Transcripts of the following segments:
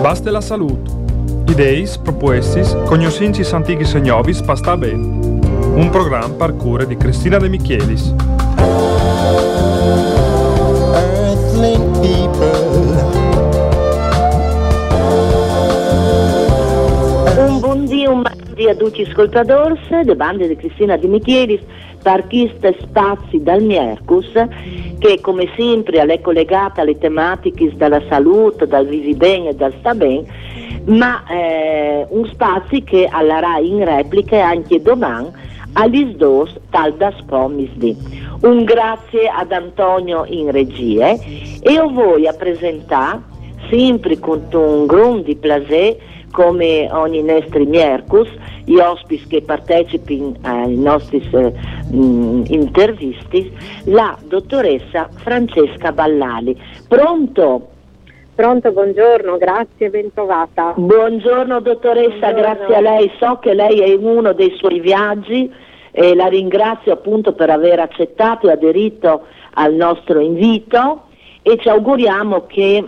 Basta la salute. Ideis, propuestis, cognoscentis antichis e novis pasta ben. Un programma per cure di Cristina De Michelis. Earthling people. Un buon dia, un martedì a tutti gli ascoltatori, de bande di Cristina Di Michelis, queste spazi dal Miercus, che come sempre è collegata alle tematiche dalla salute, dal vivi bene e dal sta bene, ma eh, un spazio che all'arà in replica anche domani agli dos tal da spomisdi. Un grazie ad Antonio in regie e io voglio presentare sempre con un grande piacere come ogni nostri Miercus, gli ospiti che partecipano ai nostri eh, mh, intervisti, la dottoressa Francesca Ballali. Pronto? Pronto, buongiorno, grazie, ben trovata. Buongiorno dottoressa, Buongiorno. grazie a lei. So che lei è in uno dei suoi viaggi e la ringrazio appunto per aver accettato e aderito al nostro invito e ci auguriamo che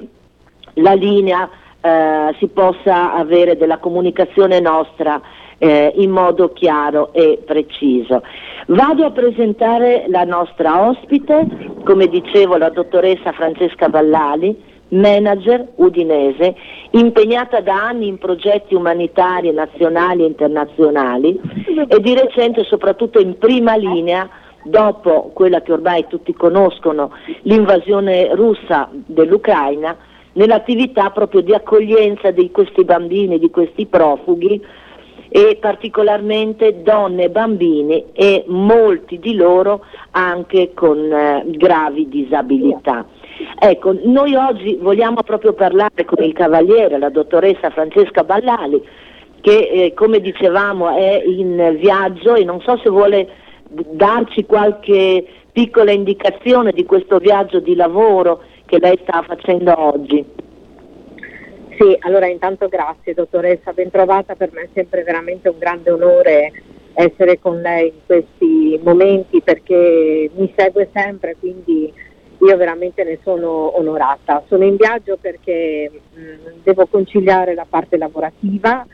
la linea eh, si possa avere della comunicazione nostra eh, in modo chiaro e preciso. Vado a presentare la nostra ospite, come dicevo la dottoressa Francesca Ballali, manager udinese, impegnata da anni in progetti umanitari nazionali e internazionali e di recente soprattutto in prima linea dopo quella che ormai tutti conoscono, l'invasione russa dell'Ucraina, nell'attività proprio di accoglienza di questi bambini, di questi profughi e particolarmente donne e bambini e molti di loro anche con eh, gravi disabilità. Ecco, noi oggi vogliamo proprio parlare con il Cavaliere, la dottoressa Francesca Ballali, che eh, come dicevamo è in viaggio e non so se vuole darci qualche piccola indicazione di questo viaggio di lavoro che lei sta facendo oggi. Sì, allora intanto grazie dottoressa, ben trovata, per me è sempre veramente un grande onore essere con lei in questi momenti perché mi segue sempre, quindi io veramente ne sono onorata. Sono in viaggio perché mh, devo conciliare la parte lavorativa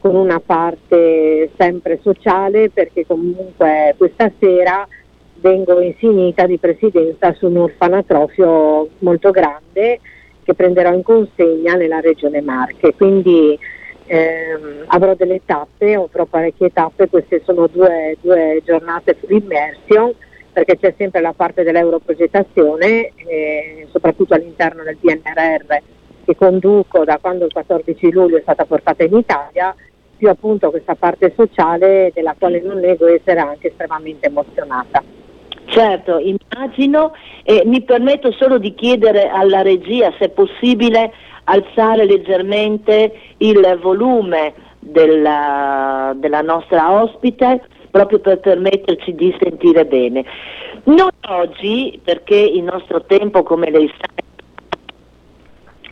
con una parte sempre sociale perché comunque questa sera vengo insignita di presidenza su un orfanatrofio molto grande che prenderò in consegna nella regione Marche. Quindi ehm, avrò delle tappe, avrò parecchie tappe, queste sono due, due giornate immersion perché c'è sempre la parte dell'europrogettazione, eh, soprattutto all'interno del PNRR che conduco da quando il 14 luglio è stata portata in Italia, più appunto questa parte sociale della quale non nego essere anche estremamente emozionata. Certo, immagino e mi permetto solo di chiedere alla regia se è possibile alzare leggermente il volume della, della nostra ospite proprio per permetterci di sentire bene. Noi oggi, perché il nostro tempo, come lei sa,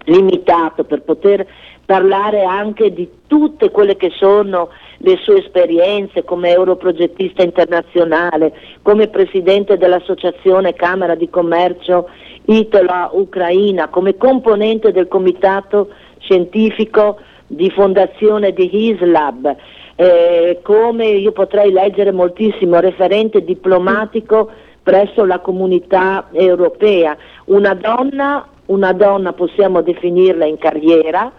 è limitato per poter parlare anche di tutte quelle che sono le sue esperienze come europrogettista internazionale, come presidente dell'associazione Camera di Commercio Itola-Ucraina, come componente del comitato scientifico di fondazione di HISLAB, eh, come io potrei leggere moltissimo, referente diplomatico presso la comunità europea. Una donna, una donna possiamo definirla in carriera,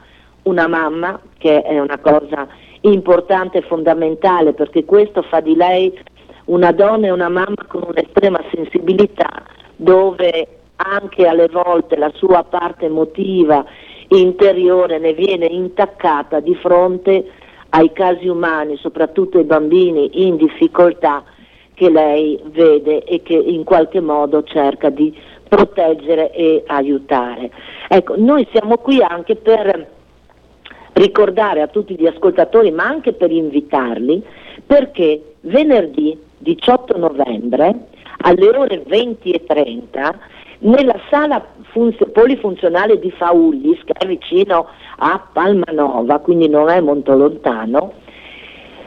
una mamma, che è una cosa importante e fondamentale perché questo fa di lei una donna e una mamma con un'estrema sensibilità dove anche alle volte la sua parte emotiva interiore ne viene intaccata di fronte ai casi umani, soprattutto ai bambini in difficoltà che lei vede e che in qualche modo cerca di proteggere e aiutare. Ecco, noi siamo qui anche per ricordare a tutti gli ascoltatori, ma anche per invitarli, perché venerdì 18 novembre alle ore 20.30 nella sala funzio- polifunzionale di Faullis, che è vicino a Palmanova, quindi non è molto lontano,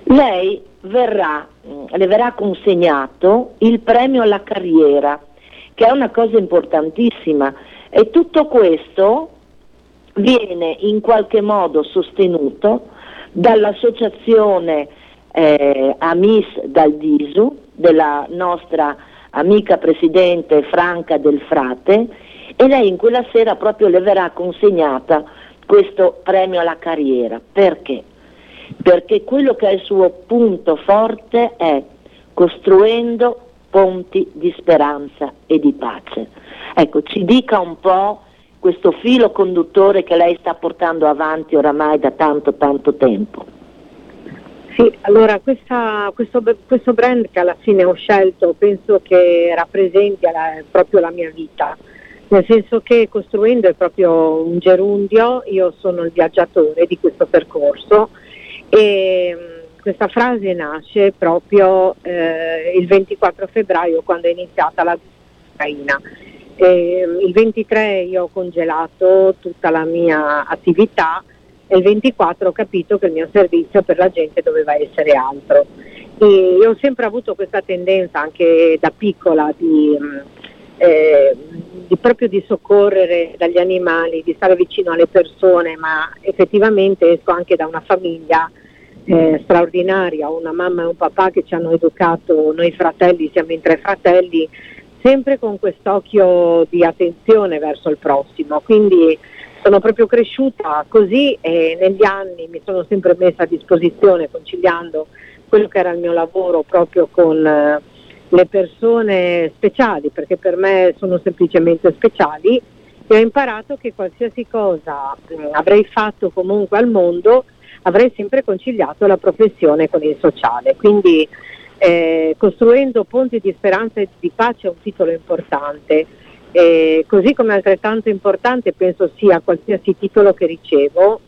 lei verrà, mm, le verrà consegnato il premio alla carriera, che è una cosa importantissima. E tutto questo viene in qualche modo sostenuto dall'associazione eh, Amis dal Disu, della nostra amica presidente Franca del Frate, e lei in quella sera proprio le verrà consegnata questo premio alla carriera. Perché? Perché quello che è il suo punto forte è costruendo ponti di speranza e di pace. Ecco, ci dica un po' questo filo conduttore che lei sta portando avanti oramai da tanto tanto tempo. Sì, allora questa, questo, questo, brand che alla fine ho scelto penso che rappresenti la, proprio la mia vita, nel senso che costruendo è proprio un gerundio, io sono il viaggiatore di questo percorso e mm, questa frase nasce proprio eh, il 24 febbraio quando è iniziata la Ucraina e il 23 io ho congelato tutta la mia attività e il 24 ho capito che il mio servizio per la gente doveva essere altro. E io ho sempre avuto questa tendenza anche da piccola di, eh, di proprio di soccorrere dagli animali, di stare vicino alle persone, ma effettivamente esco anche da una famiglia eh, straordinaria, una mamma e un papà che ci hanno educato, noi fratelli siamo in tre fratelli, sempre con quest'occhio di attenzione verso il prossimo. Quindi sono proprio cresciuta così e negli anni mi sono sempre messa a disposizione conciliando quello che era il mio lavoro proprio con eh, le persone speciali, perché per me sono semplicemente speciali e ho imparato che qualsiasi cosa mh, avrei fatto comunque al mondo avrei sempre conciliato la professione con il sociale. Quindi eh, costruendo ponti di speranza e di pace è un titolo importante. Eh, così come altrettanto importante penso sia qualsiasi titolo che ricevo,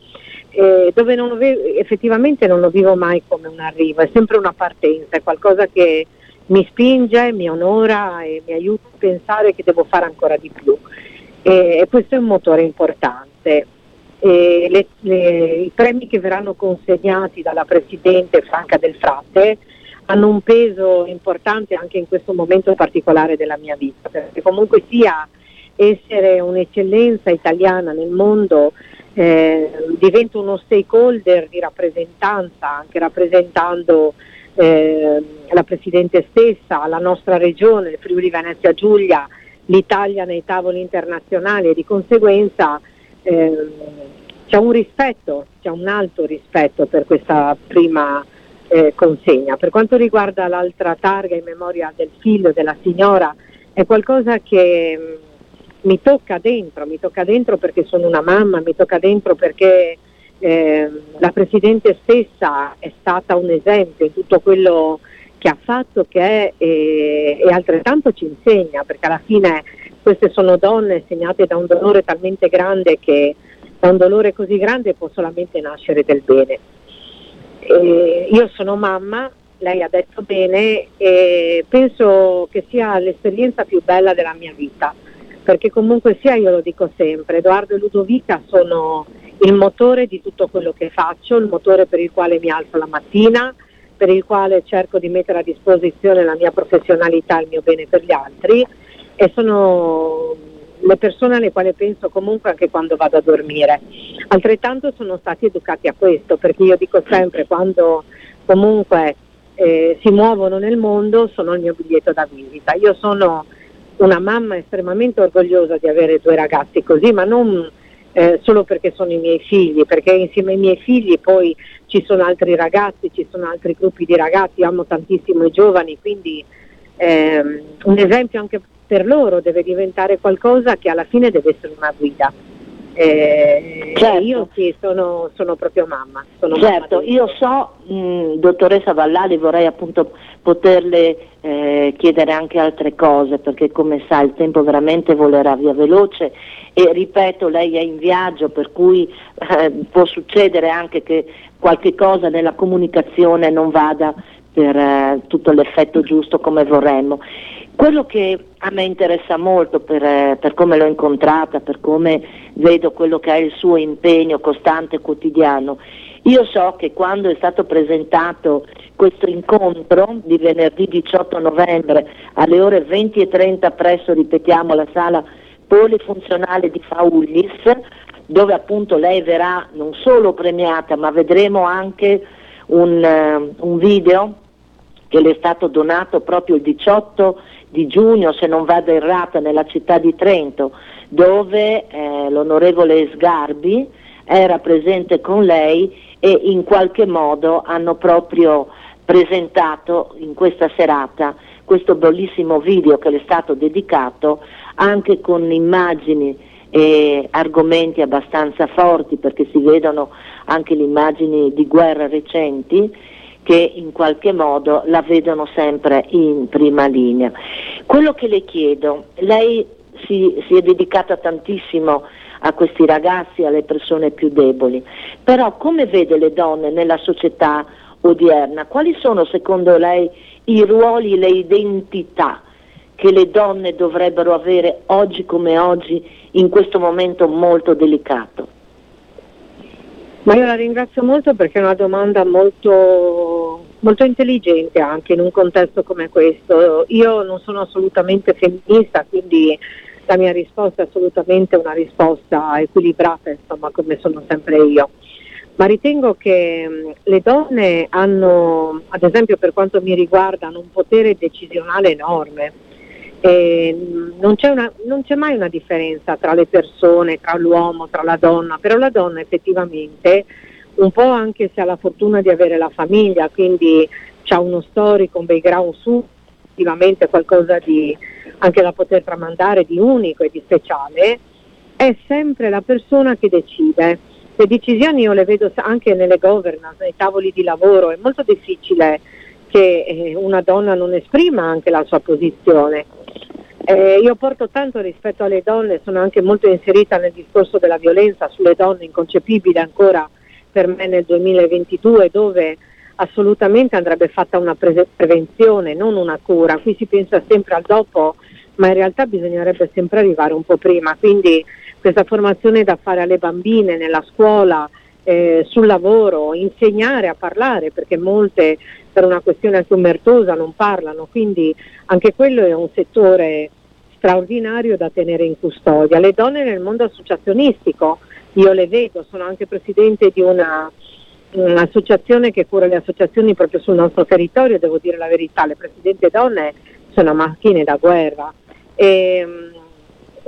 eh, dove non ve- effettivamente non lo vivo mai come un arrivo, è sempre una partenza, è qualcosa che mi spinge, mi onora e mi aiuta a pensare che devo fare ancora di più. E, e questo è un motore importante. Le, le, I premi che verranno consegnati dalla Presidente Franca del Frate hanno un peso importante anche in questo momento particolare della mia vita, perché comunque sia essere un'eccellenza italiana nel mondo eh, divento uno stakeholder di rappresentanza, anche rappresentando eh, la Presidente stessa, la nostra regione, il Friuli Venezia Giulia, l'Italia nei tavoli internazionali e di conseguenza eh, c'è un rispetto, c'è un alto rispetto per questa prima eh, consegna. Per quanto riguarda l'altra targa in memoria del figlio della signora, è qualcosa che mh, mm, mi tocca dentro, mi tocca dentro perché sono una mamma, mi tocca dentro perché eh, la Presidente stessa è stata un esempio in tutto quello che ha fatto che è, e, e altrettanto ci insegna, perché alla fine queste sono donne segnate da un dolore talmente grande che da un dolore così grande può solamente nascere del bene. Eh, io sono mamma, lei ha detto bene, e penso che sia l'esperienza più bella della mia vita, perché comunque sia io lo dico sempre, Edoardo e Ludovica sono il motore di tutto quello che faccio, il motore per il quale mi alzo la mattina, per il quale cerco di mettere a disposizione la mia professionalità, il mio bene per gli altri e sono le persone alle quali penso comunque anche quando vado a dormire. Altrettanto sono stati educati a questo, perché io dico sempre quando comunque eh, si muovono nel mondo sono il mio biglietto da visita. Io sono una mamma estremamente orgogliosa di avere due ragazzi così, ma non eh, solo perché sono i miei figli, perché insieme ai miei figli poi ci sono altri ragazzi, ci sono altri gruppi di ragazzi, amo tantissimo i giovani, quindi ehm, un esempio anche per loro deve diventare qualcosa che alla fine deve essere una guida. Eh, certo. Io sì, sono, sono proprio mamma. Sono certo, mamma io so, mh, dottoressa Vallali, vorrei appunto poterle eh, chiedere anche altre cose, perché come sa il tempo veramente volerà via veloce e ripeto, lei è in viaggio, per cui eh, può succedere anche che qualche cosa nella comunicazione non vada per eh, tutto l'effetto giusto come vorremmo. Quello che a me interessa molto per, eh, per, come l'ho incontrata, per come vedo quello che è il suo impegno costante e quotidiano, io so che quando è stato presentato questo incontro di venerdì 18 novembre alle ore 20.30 presso, ripetiamo, la sala polifunzionale di Faullis, dove appunto lei verrà non solo premiata, ma vedremo anche un, uh, un video che le è stato donato proprio il 18 di giugno, se non vado errata, nella città di Trento, dove eh, l'onorevole Sgarbi era presente con lei e in qualche modo hanno proprio presentato in questa serata questo bellissimo video che le è stato dedicato anche con immagini e argomenti abbastanza forti perché si vedono anche le immagini di guerra recenti che in qualche modo la vedono sempre in prima linea. Quello che le chiedo, lei si, si è dedicata tantissimo a questi ragazzi, alle persone più deboli, però come vede le donne nella società odierna? Quali sono secondo lei i ruoli, le identità che le donne dovrebbero avere oggi come oggi in questo momento molto delicato? Ma io la ringrazio molto perché è una domanda molto, molto intelligente anche in un contesto come questo. Io non sono assolutamente femminista, quindi la mia risposta è assolutamente una risposta equilibrata, insomma, come sono sempre io. Ma ritengo che mh, le donne hanno, ad esempio per quanto mi riguarda, un potere decisionale enorme non c'è, una, non, c'è mai una differenza tra le persone, tra l'uomo, tra la donna, però la donna effettivamente, un po' anche se ha la fortuna di avere la famiglia, quindi ha uno storico, un background su, effettivamente qualcosa di, anche da poter tramandare di unico e di speciale, è sempre la persona che decide. Le decisioni io le vedo anche nelle governance, nei tavoli di lavoro, è molto difficile che eh, una donna non esprima anche la sua posizione. Eh, io porto tanto rispetto alle donne, sono anche molto inserita nel discorso della violenza sulle donne, inconcepibile ancora per me nel 2022, dove assolutamente andrebbe fatta una pre- prevenzione, non una cura. Qui si pensa sempre al dopo, ma in realtà bisognerebbe sempre arrivare un po' prima. Quindi questa formazione da fare alle bambine nella scuola, eh, sul lavoro, insegnare a parlare, perché molte per una questione anche omertosa non parlano, quindi anche quello è un settore straordinario da tenere in custodia. Le donne nel mondo associazionistico, io le vedo, sono anche presidente di una, un'associazione che cura le associazioni proprio sul nostro territorio, devo dire la verità, le presidente donne sono macchine da guerra. E,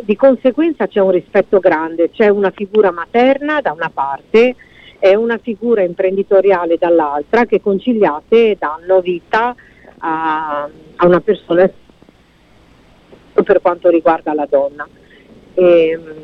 di conseguenza c'è un rispetto grande, c'è una figura materna da una parte, è una figura imprenditoriale dall'altra che conciliate danno vita a, a una persona per quanto riguarda la donna. E, ehm,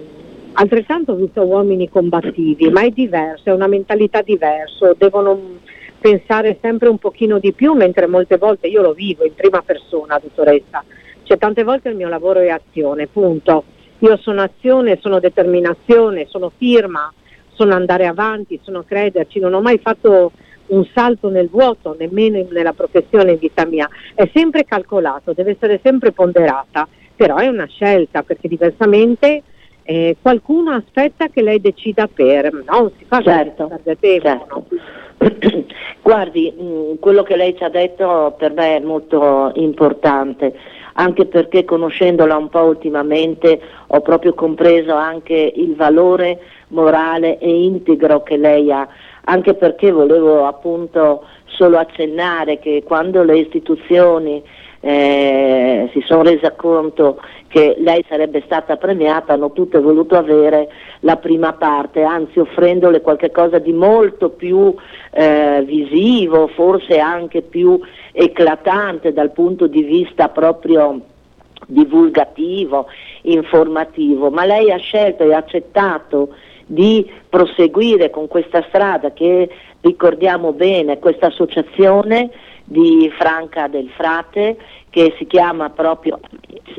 altrettanto ho visto uomini combattivi, ma è diverso, è una mentalità diversa, devono pensare sempre un pochino di più, mentre molte volte io lo vivo in prima persona, dottoressa. Cioè tante volte il mio lavoro è azione, punto. Io sono azione, sono determinazione, sono firma, sono andare avanti, sono crederci, non ho mai fatto un salto nel vuoto, nemmeno nella professione in vita mia, è sempre calcolato, deve essere sempre ponderata, però è una scelta perché diversamente eh, qualcuno aspetta che lei decida per, non si fa certo, tempo. Certo. Guardi, mh, mm, quello che lei ci ha detto per me è molto importante, anche perché conoscendola un po' ultimamente ho proprio compreso anche il valore morale e integro che lei ha, anche perché volevo appunto solo accennare che quando le istituzioni eh, si sono rese conto che lei sarebbe stata premiata, hanno tutte voluto avere la prima parte, anzi offrendole qualcosa di molto più eh, visivo, forse anche più eclatante dal punto di vista proprio divulgativo, informativo, ma lei ha scelto e accettato di proseguire con questa strada che ricordiamo bene, questa associazione di Franca del Frate che si chiama proprio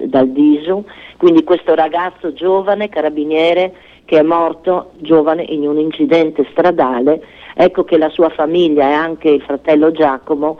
dal Disu, quindi questo ragazzo giovane carabiniere che è morto giovane in un incidente stradale, ecco che la sua famiglia e anche il fratello Giacomo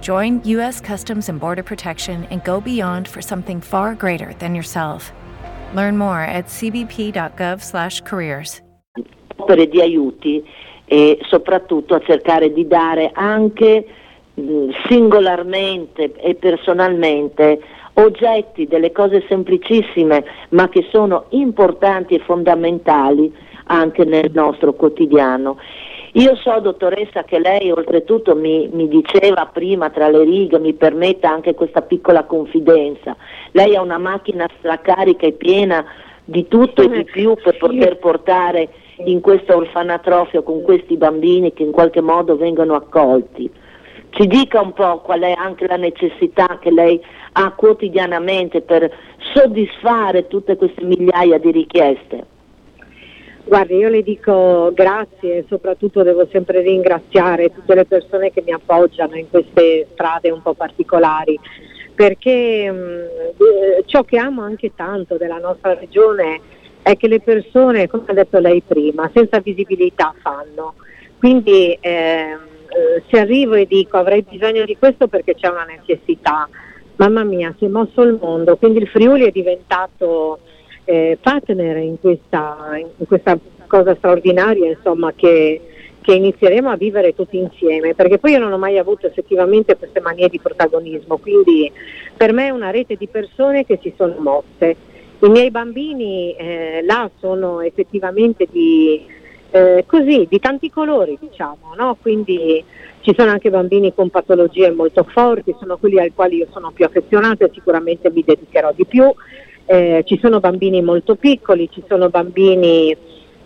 Join U.S. Customs and Border Protection and go beyond for something far greater than yourself. Learn more at cbp.gov/careers. Di aiuti e soprattutto a cercare di dare anche singolarmente e personalmente oggetti, delle cose semplicissime ma che sono importanti e fondamentali anche nel nostro quotidiano. Io so, dottoressa, che lei oltretutto mi, mi, diceva prima tra le righe, mi permetta anche questa piccola confidenza, lei ha una macchina stracarica e piena di tutto e di più per poter portare in questo orfanatrofio con questi bambini che in qualche modo vengono accolti. Ci dica un po' qual è anche la necessità che lei ha quotidianamente per soddisfare tutte queste migliaia di richieste. Guardi, io le dico grazie e soprattutto devo sempre ringraziare tutte le persone che mi appoggiano in queste strade un po' particolari, perché mh, mm, ciò che amo anche tanto della nostra regione è che le persone, come ha detto lei prima, senza visibilità fanno. Quindi eh, se arrivo e dico avrei bisogno di questo perché c'è una necessità, mamma mia, si è mosso il mondo, quindi il Friuli è diventato eh, partner in questa, in questa, cosa straordinaria insomma, che, che inizieremo a vivere tutti insieme, perché poi io non ho mai avuto effettivamente queste manie di protagonismo, quindi per me è una rete di persone che si sono mosse i miei bambini eh, là sono effettivamente di, eh, così, di tanti colori, diciamo, no? quindi ci sono anche bambini con patologie molto forti, sono quelli ai quali io sono più affezionata e sicuramente mi dedicherò di più. Eh, ci sono bambini molto piccoli, ci sono bambini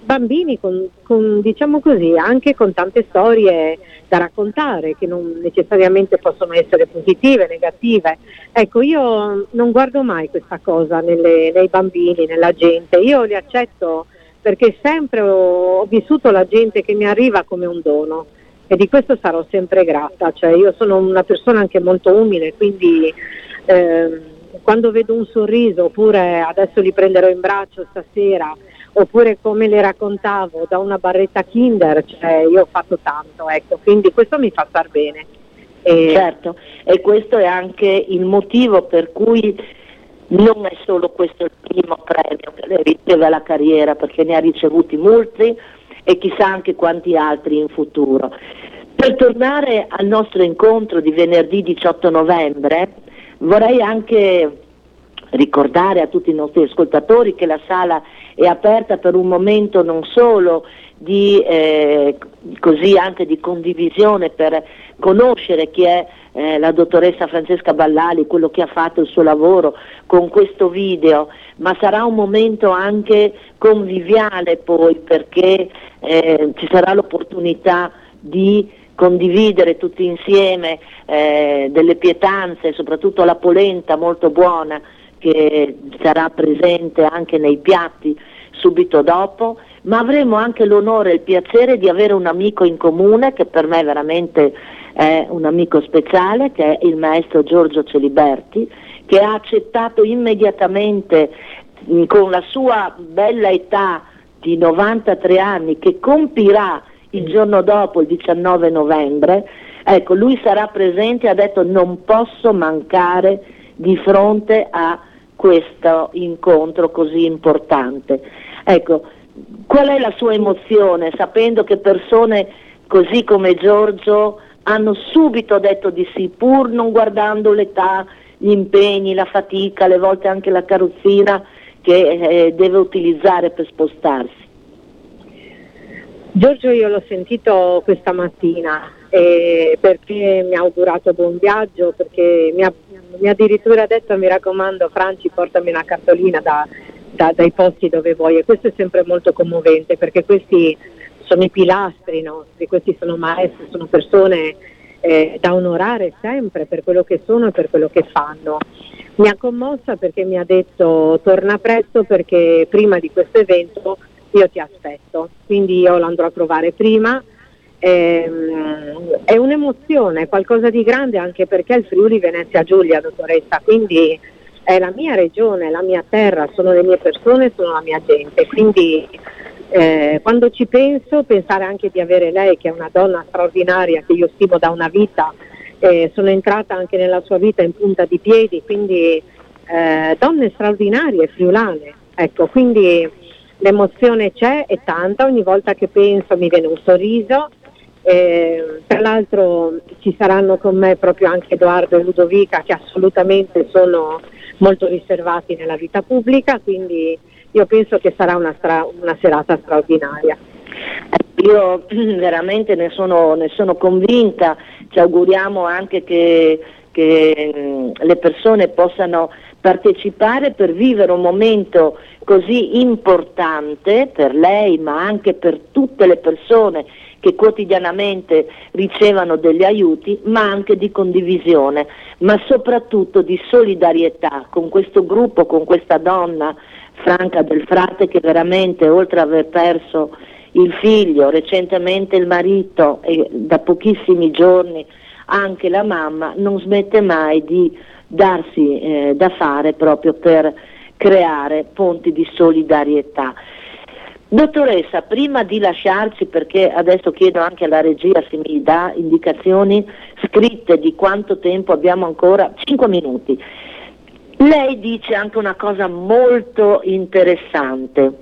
bambini con, con, diciamo così, anche con tante storie da raccontare che non necessariamente possono essere positive, negative. Ecco, io non guardo mai questa cosa nelle, nei bambini, nella gente, io li accetto perché sempre ho, ho, vissuto la gente che mi arriva come un dono. E di questo sarò sempre grata, cioè io sono una persona anche molto umile, quindi eh, quando vedo un sorriso oppure adesso li prenderò in braccio stasera oppure come le raccontavo da una barretta Kinder, cioè io ho fatto tanto, ecco, quindi questo mi fa star bene. E... Certo, e questo è anche il motivo per cui non è solo questo il primo premio che lei riceve alla carriera, perché ne ha ricevuti molti e chissà anche quanti altri in futuro. Per tornare al nostro incontro di venerdì 18 novembre, vorrei anche ricordare a tutti i nostri ascoltatori che la sala è aperta per un momento non solo di, eh, così anche di condivisione per conoscere chi è eh, la dottoressa Francesca Ballali, quello che ha fatto il suo lavoro con questo video, ma sarà un momento anche conviviale poi perché eh, ci sarà l'opportunità di condividere tutti insieme eh, delle pietanze, soprattutto la polenta molto buona che sarà presente anche nei piatti subito dopo, ma avremo anche l'onore e il piacere di avere un amico in comune che per me veramente è un amico speciale, che è il maestro Giorgio Celiberti, che ha accettato immediatamente con la sua bella età di 93 anni, che compirà il giorno dopo, il 19 novembre, Ecco, lui sarà presente, ha detto non posso mancare di fronte a questo incontro così importante. Ecco, qual è la sua emozione sapendo che persone così come Giorgio hanno subito detto di sì, pur non guardando l'età, gli impegni, la fatica, alle volte anche la carrozzina che eh, deve utilizzare per spostarsi. Giorgio io l'ho sentito questa mattina eh, perché mi ha augurato buon viaggio, perché mi ha, mi ha, addirittura detto mi raccomando Franci portami una cartolina da, da, dai posti dove vuoi e questo è sempre molto commovente perché questi sono i pilastri nostri, questi sono maestri, sono persone eh, da onorare sempre per quello che sono e per quello che fanno. Mi ha commossa perché mi ha detto torna presto perché prima di questo evento io ti aspetto, quindi io lo andrò a trovare prima. Ehm, è un'emozione, qualcosa di grande anche perché il Friuli Venezia Giulia, dottoressa, quindi è la mia regione, la mia terra, sono le mie persone, sono la mia gente, quindi eh, quando ci penso, pensare anche di avere lei che è una donna straordinaria che io stimo da una vita, eh, sono entrata anche nella sua vita in punta di piedi, quindi eh, donne straordinarie, friulane, ecco, quindi l'emozione c'è, è tanta, ogni volta che penso mi viene un sorriso. Eh, tra l'altro ci saranno con me proprio anche Edoardo e Ludovica che assolutamente sono molto riservati nella vita pubblica, quindi io penso che sarà una, stra- una serata straordinaria. Io veramente ne sono, ne sono, convinta, ci auguriamo anche che, che mm, le persone possano partecipare per vivere un momento così importante per lei ma anche per tutte le persone che quotidianamente ricevono degli aiuti, ma anche di condivisione, ma soprattutto di solidarietà con questo gruppo, con questa donna Franca del Frate che veramente oltre ad aver perso il figlio, recentemente il marito e da pochissimi giorni anche la mamma, non smette mai di darsi eh, da fare proprio per creare ponti di solidarietà. Dottoressa, prima di lasciarci, perché adesso chiedo anche alla regia se mi dà indicazioni scritte di quanto tempo abbiamo ancora, 5 minuti. Lei dice anche una cosa molto interessante,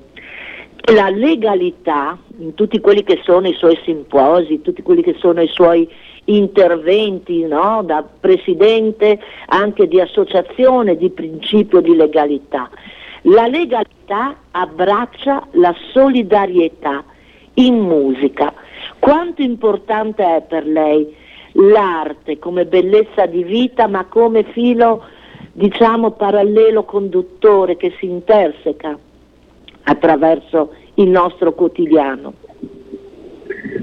la legalità in tutti quelli che sono i suoi simposi, tutti quelli che sono i suoi interventi no? da presidente anche di associazione di principio di legalità. La legalità abbraccia la solidarietà in musica. Quanto importante è per lei l'arte come bellezza di vita, ma come filo, diciamo, parallelo conduttore che si interseca attraverso il nostro quotidiano?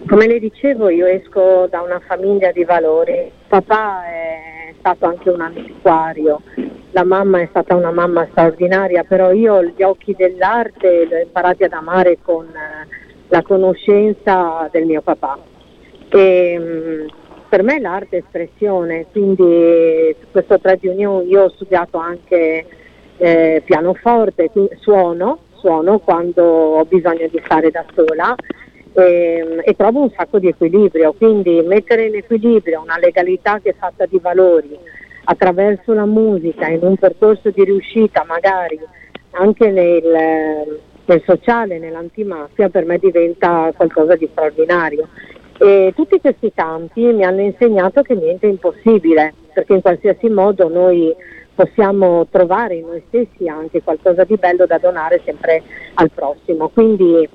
Come le dicevo, io esco da una famiglia di valori. Papà è stato anche un antiquario, la mamma è stata una mamma straordinaria, però io gli occhi dell'arte li ho imparati ad amare con eh, la conoscenza del mio papà. E, mm, per me l'arte è espressione, quindi questo trade union io ho studiato anche eh, pianoforte, suono, suono quando ho bisogno di stare da sola e, ehm, e, trovo un sacco di equilibrio, quindi mettere in equilibrio una legalità che è fatta di valori attraverso la musica in un percorso di riuscita magari anche nel, nel sociale, nell'antimafia, per me diventa qualcosa di straordinario. E tutti questi campi mi hanno insegnato che niente è impossibile, perché in qualsiasi modo noi possiamo trovare in noi stessi anche qualcosa di bello da donare sempre al prossimo. Quindi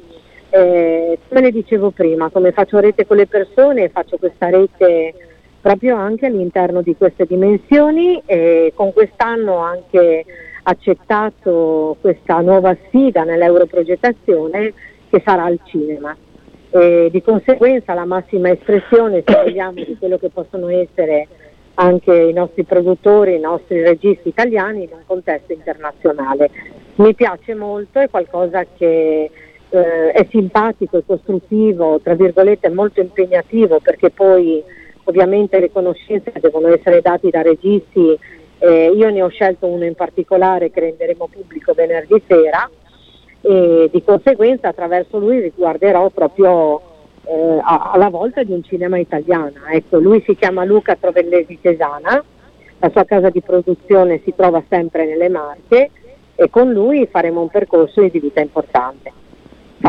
eh, come le dicevo prima, come faccio rete con le persone, faccio questa rete proprio anche all'interno di queste dimensioni e con quest'anno ho anche accettato questa nuova sfida nell'europrogettazione che sarà al cinema. E di conseguenza la massima espressione, se vogliamo, di quello che possono essere anche i nostri produttori, i nostri registi italiani in un contesto internazionale. Mi piace molto, è qualcosa che eh, è simpatico, è costruttivo, tra virgolette molto impegnativo perché poi ovviamente le conoscenze devono essere date da registi, eh, io ne ho scelto uno in particolare che renderemo pubblico venerdì sera e di conseguenza attraverso lui riguarderò proprio eh, alla volta di un cinema italiano. Ecco, lui si chiama Luca Trovellesi Cesana, la sua casa di produzione si trova sempre nelle Marche e con lui faremo un percorso di vita importante.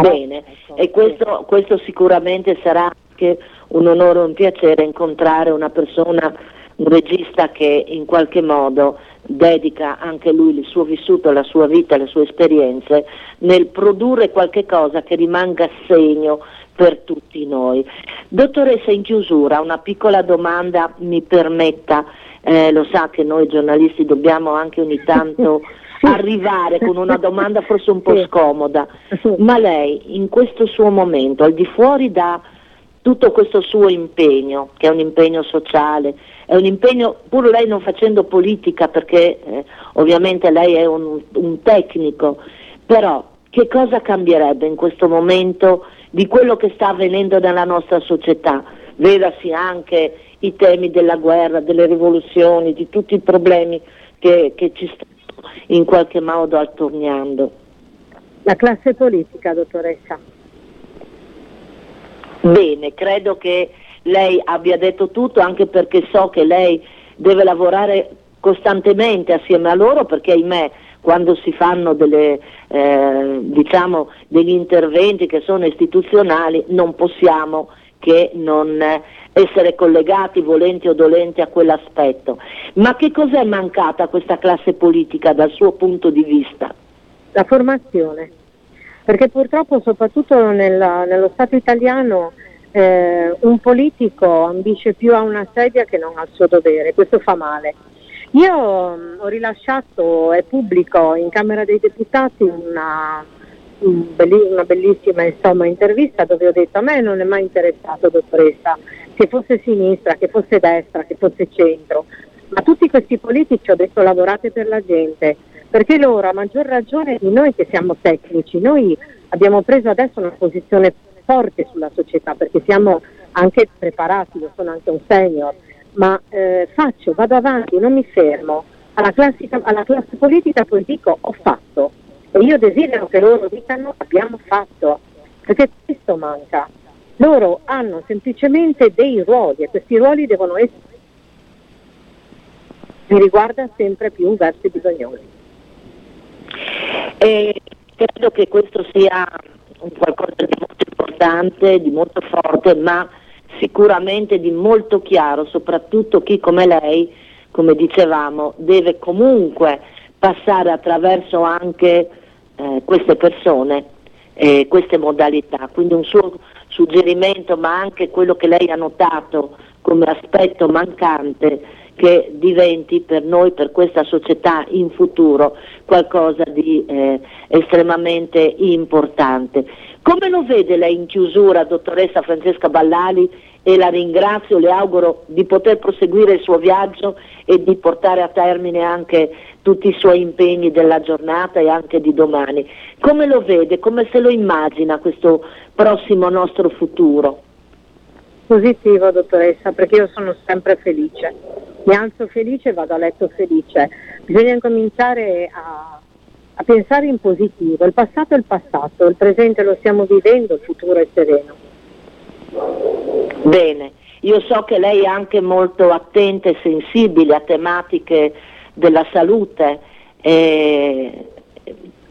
Bene, e questo, questo sicuramente sarà anche un onore e un piacere incontrare una persona, un regista che in qualche modo dedica anche lui il suo vissuto, la sua vita, le sue esperienze nel produrre qualche cosa che rimanga segno per tutti noi. Dottoressa, in chiusura una piccola domanda mi permetta, eh, lo sa che noi giornalisti dobbiamo anche ogni tanto arrivare con una domanda forse un po' scomoda, ma lei in questo suo momento, al di fuori da tutto questo suo impegno, che è un impegno sociale, è un impegno, pur lei non facendo politica, perché eh, ovviamente lei è un, un tecnico, però che cosa cambierebbe in questo momento di quello che sta avvenendo nella nostra società? Vedasi anche i temi della guerra, delle rivoluzioni, di tutti i problemi che, che ci stanno in qualche modo attorniando. La classe politica, dottoressa. Bene, credo che lei abbia detto tutto anche perché so che lei deve lavorare costantemente assieme a loro perché ahimè quando si fanno delle, eh, diciamo, degli interventi che sono istituzionali non possiamo che non essere collegati volenti o dolenti a quell'aspetto. Ma che cos'è mancata a questa classe politica dal suo punto di vista? La formazione perché purtroppo soprattutto nella, nello Stato italiano eh, un politico ambisce più a una sedia che non al suo dovere, questo fa male. Io mh, mm, ho rilasciato e pubblico in Camera dei Deputati una, una bellissima insomma, intervista dove ho detto a me non è mai interessato dottoressa che fosse sinistra, che fosse destra, che fosse centro, ma tutti questi politici ho detto lavorate per la gente, perché loro a maggior ragione di noi che siamo tecnici, noi abbiamo preso adesso una posizione forte sulla società perché siamo anche preparati, io sono anche un senior, ma eh, faccio, vado avanti, non mi fermo. Alla, classica, alla classe politica poi dico ho fatto e io desidero che loro dicano abbiamo fatto, perché questo manca. Loro hanno semplicemente dei ruoli e questi ruoli devono essere mi riguarda sempre più verso i bisognosi. E credo che questo sia qualcosa di molto importante, di molto forte, ma sicuramente di molto chiaro, soprattutto chi come lei, come dicevamo, deve comunque passare attraverso anche eh, queste persone, eh, queste modalità. Quindi un suo suggerimento, ma anche quello che lei ha notato come aspetto mancante che diventi per noi, per questa società in futuro qualcosa di eh, estremamente importante. Come lo vede lei in chiusura, dottoressa Francesca Ballali? E la ringrazio, le auguro di poter proseguire il suo viaggio e di portare a termine anche tutti i suoi impegni della giornata e anche di domani. Come lo vede, come se lo immagina questo prossimo nostro futuro? Positivo, dottoressa, perché io sono sempre felice mi alzo felice e vado a letto felice. Bisogna cominciare a, a, pensare in positivo. Il passato è il passato, il presente lo stiamo vivendo, il futuro è sereno. Bene, io so che lei è anche molto attenta e sensibile a tematiche della salute e,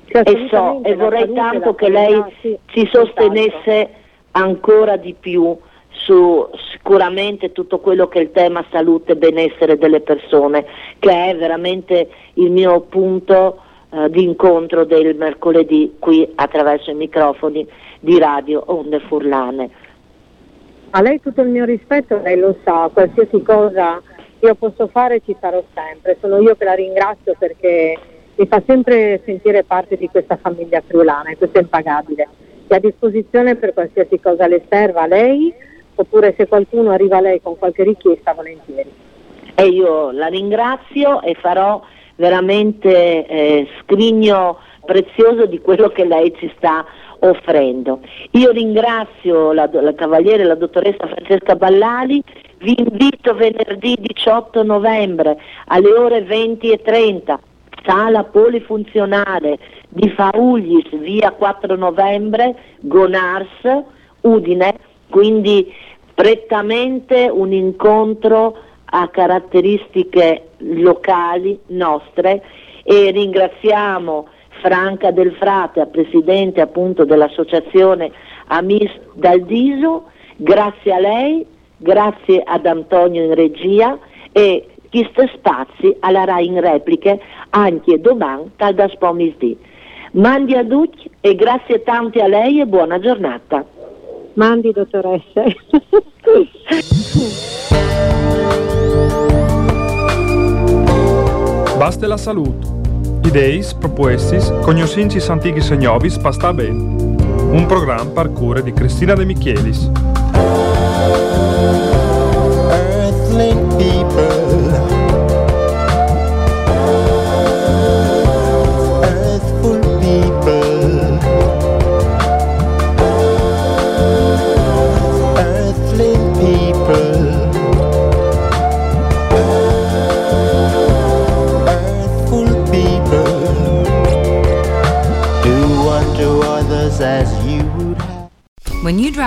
e, so, e vorrei tanto che lei sì, ci sostenesse ancora di più su sicuramente tutto quello che è il tema salute e benessere delle persone, che è veramente il mio punto eh, di incontro del mercoledì qui attraverso i microfoni di Radio Onde Furlane. A lei tutto il mio rispetto, lei lo sa, qualsiasi cosa io posso fare ci sarò sempre, sono io che la ringrazio perché mi fa sempre sentire parte di questa famiglia friulana e questo è impagabile. È a disposizione per qualsiasi cosa le serva a lei oppure se qualcuno arriva a lei con qualche richiesta volentieri. E io la ringrazio e farò veramente eh, scrigno prezioso di quello che lei ci sta offrendo. Io ringrazio la, la cavaliere, la dottoressa Francesca Ballali, vi invito venerdì 18 novembre alle ore 20 e 30, sala polifunzionale di Fauglis, via 4 novembre, Gonars, Udine, quindi prettamente un incontro a caratteristiche locali nostre e ringraziamo Franca Del Frate, presidente appunto dell'associazione Amis Daldiso, grazie a lei, grazie ad Antonio in regia e questi spazi alla RAI in repliche anche domani tal da spomisdì. Mandi a tutti e grazie tante a lei e buona giornata. Mandi dottoresse. Basta la salute. Ideis, propuestis, cognoscentis antichis e novis pasta ben. Un programma par cure di Cristina De Michelis.